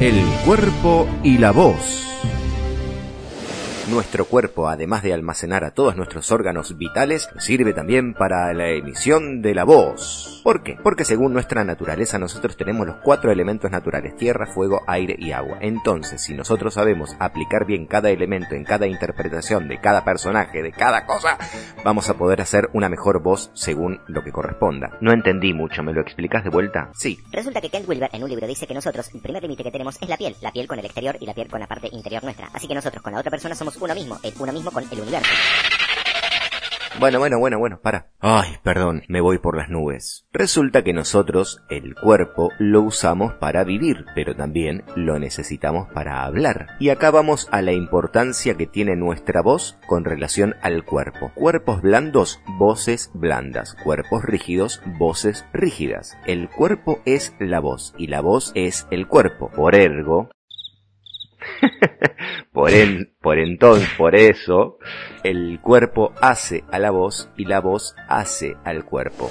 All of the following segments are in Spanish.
El cuerpo y la voz. Nuestro cuerpo, además de almacenar a todos nuestros órganos vitales, sirve también para la emisión de la voz. ¿Por qué? Porque según nuestra naturaleza nosotros tenemos los cuatro elementos naturales, tierra, fuego, aire y agua. Entonces, si nosotros sabemos aplicar bien cada elemento en cada interpretación de cada personaje, de cada cosa, vamos a poder hacer una mejor voz según lo que corresponda. No entendí mucho, ¿me lo explicas de vuelta? Sí. Resulta que Kent Wilber en un libro dice que nosotros, el primer límite que tenemos es la piel, la piel con el exterior y la piel con la parte interior nuestra. Así que nosotros con la otra persona somos uno mismo, el uno mismo con el universo. Bueno, bueno, bueno, bueno, para. Ay, perdón, me voy por las nubes. Resulta que nosotros, el cuerpo, lo usamos para vivir, pero también lo necesitamos para hablar. Y acá vamos a la importancia que tiene nuestra voz con relación al cuerpo. Cuerpos blandos, voces blandas. Cuerpos rígidos, voces rígidas. El cuerpo es la voz y la voz es el cuerpo. Por ergo, por, en, por entonces, por eso, el cuerpo hace a la voz y la voz hace al cuerpo.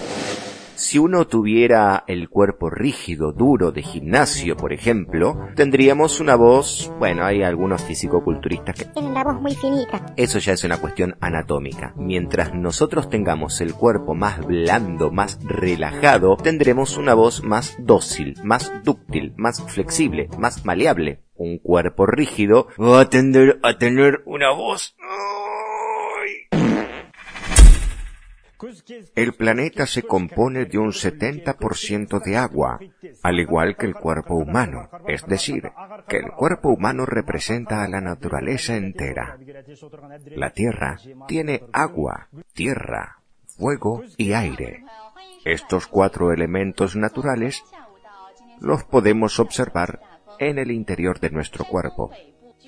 Si uno tuviera el cuerpo rígido, duro, de gimnasio, por ejemplo, tendríamos una voz, bueno, hay algunos fisicoculturistas que... Tienen la voz muy finita. Eso ya es una cuestión anatómica. Mientras nosotros tengamos el cuerpo más blando, más relajado, tendremos una voz más dócil, más dúctil, más flexible, más maleable. Un cuerpo rígido va a tender a tener una voz... El planeta se compone de un 70% de agua, al igual que el cuerpo humano, es decir, que el cuerpo humano representa a la naturaleza entera. La Tierra tiene agua, tierra, fuego y aire. Estos cuatro elementos naturales los podemos observar en el interior de nuestro cuerpo.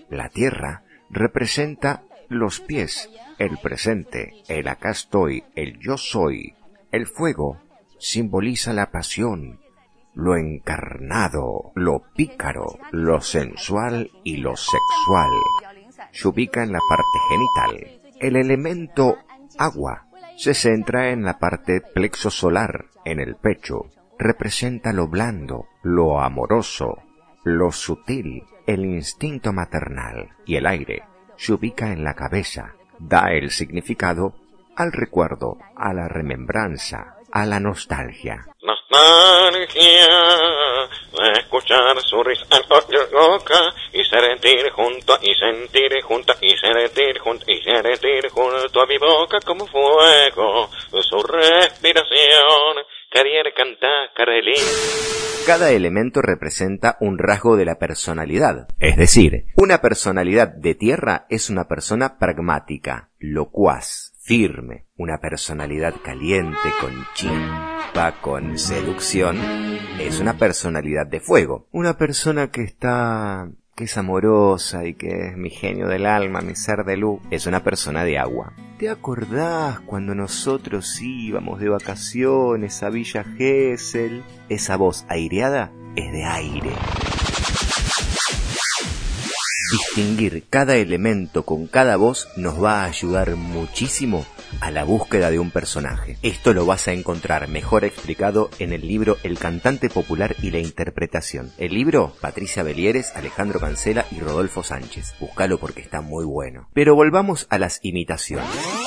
La Tierra representa los pies, el presente, el acá estoy, el yo soy. El fuego simboliza la pasión, lo encarnado, lo pícaro, lo sensual y lo sexual. Se ubica en la parte genital. El elemento agua se centra en la parte plexo solar, en el pecho. Representa lo blando, lo amoroso, lo sutil, el instinto maternal y el aire se ubica en la cabeza, da el significado al recuerdo, a la remembranza, a la nostalgia. Nostalgia, escuchar su risa en boca y sentir junto y sentir junto y sentir junto y sentir junto a mi boca como fuego su respiración cada elemento representa un rasgo de la personalidad. Es decir, una personalidad de tierra es una persona pragmática, locuaz, firme. Una personalidad caliente, con chispa, con seducción, es una personalidad de fuego. Una persona que está que es amorosa y que es mi genio del alma, mi ser de luz, es una persona de agua. ¿Te acordás cuando nosotros íbamos de vacaciones a Villa Gesell? Esa voz aireada es de aire. Distinguir cada elemento con cada voz nos va a ayudar muchísimo a la búsqueda de un personaje. Esto lo vas a encontrar mejor explicado en el libro El cantante popular y la interpretación. El libro, Patricia Belieres, Alejandro Cancela y Rodolfo Sánchez. Búscalo porque está muy bueno. Pero volvamos a las imitaciones.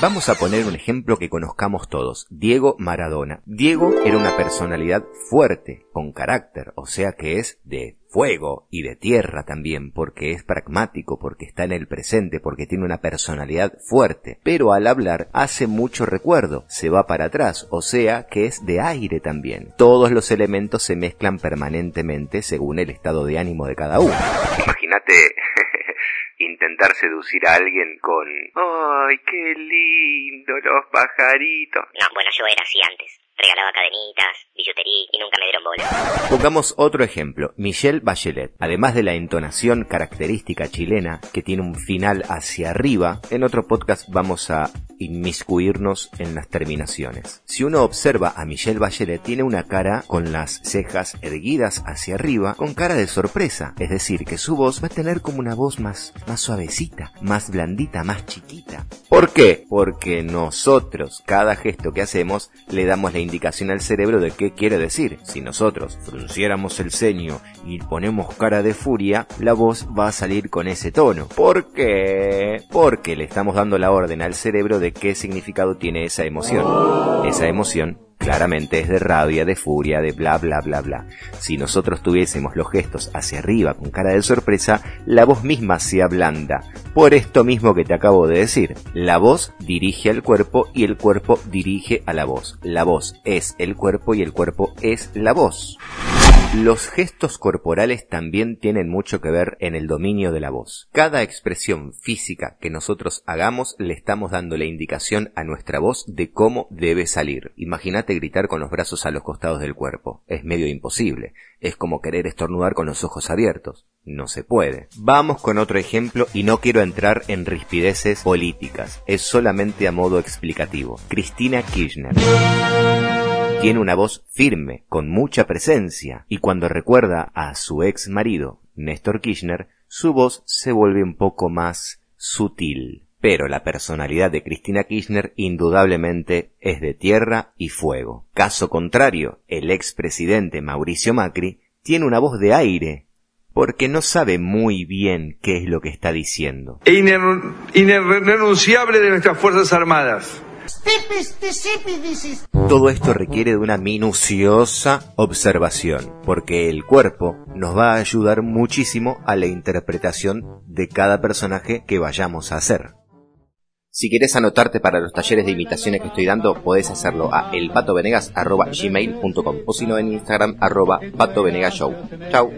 Vamos a poner un ejemplo que conozcamos todos, Diego Maradona. Diego era una personalidad fuerte, con carácter, o sea que es de fuego y de tierra también, porque es pragmático, porque está en el presente, porque tiene una personalidad fuerte, pero al hablar hace mucho recuerdo, se va para atrás, o sea que es de aire también. Todos los elementos se mezclan permanentemente según el estado de ánimo de cada uno. Imagínate intentar seducir a alguien con ¡Ay, qué lindo los pajaritos! No, bueno, yo era así antes. Regalaba cadenitas, billutería y nunca me dieron bola. Pongamos otro ejemplo, Michelle Bachelet. Además de la entonación característica chilena que tiene un final hacia arriba, en otro podcast vamos a inmiscuirnos en las terminaciones. Si uno observa a Michelle Bachelet, tiene una cara con las cejas erguidas hacia arriba, con cara de sorpresa, es decir, que su voz va a tener como una voz más, más suavecita, más blandita, más chiquita. ¿Por qué? Porque nosotros, cada gesto que hacemos, le damos la indicación al cerebro de qué quiere decir. Si nosotros frunciéramos el ceño y ponemos cara de furia, la voz va a salir con ese tono. ¿Por qué? Porque le estamos dando la orden al cerebro de qué significado tiene esa emoción. Esa emoción claramente es de rabia, de furia, de bla bla bla bla. Si nosotros tuviésemos los gestos hacia arriba con cara de sorpresa, la voz misma se ablanda. Por esto mismo que te acabo de decir, la voz dirige al cuerpo y el cuerpo dirige a la voz. La voz es el cuerpo y el cuerpo es la voz. Los gestos corporales también tienen mucho que ver en el dominio de la voz. Cada expresión física que nosotros hagamos le estamos dando la indicación a nuestra voz de cómo debe salir. Imagínate gritar con los brazos a los costados del cuerpo. Es medio imposible. Es como querer estornudar con los ojos abiertos. No se puede. Vamos con otro ejemplo y no quiero entrar en rispideces políticas. Es solamente a modo explicativo. Cristina Kirchner. Tiene una voz firme, con mucha presencia, y cuando recuerda a su ex marido, Néstor Kirchner, su voz se vuelve un poco más sutil. Pero la personalidad de Cristina Kirchner indudablemente es de tierra y fuego. Caso contrario, el expresidente Mauricio Macri tiene una voz de aire, porque no sabe muy bien qué es lo que está diciendo. Irrenunciable de nuestras Fuerzas Armadas todo esto requiere de una minuciosa observación, porque el cuerpo nos va a ayudar muchísimo a la interpretación de cada personaje que vayamos a hacer. Si quieres anotarte para los talleres de imitaciones que estoy dando, podés hacerlo a elpatovenegas.gmail.com o si no en Instagram arroba patovenegashow. Chau.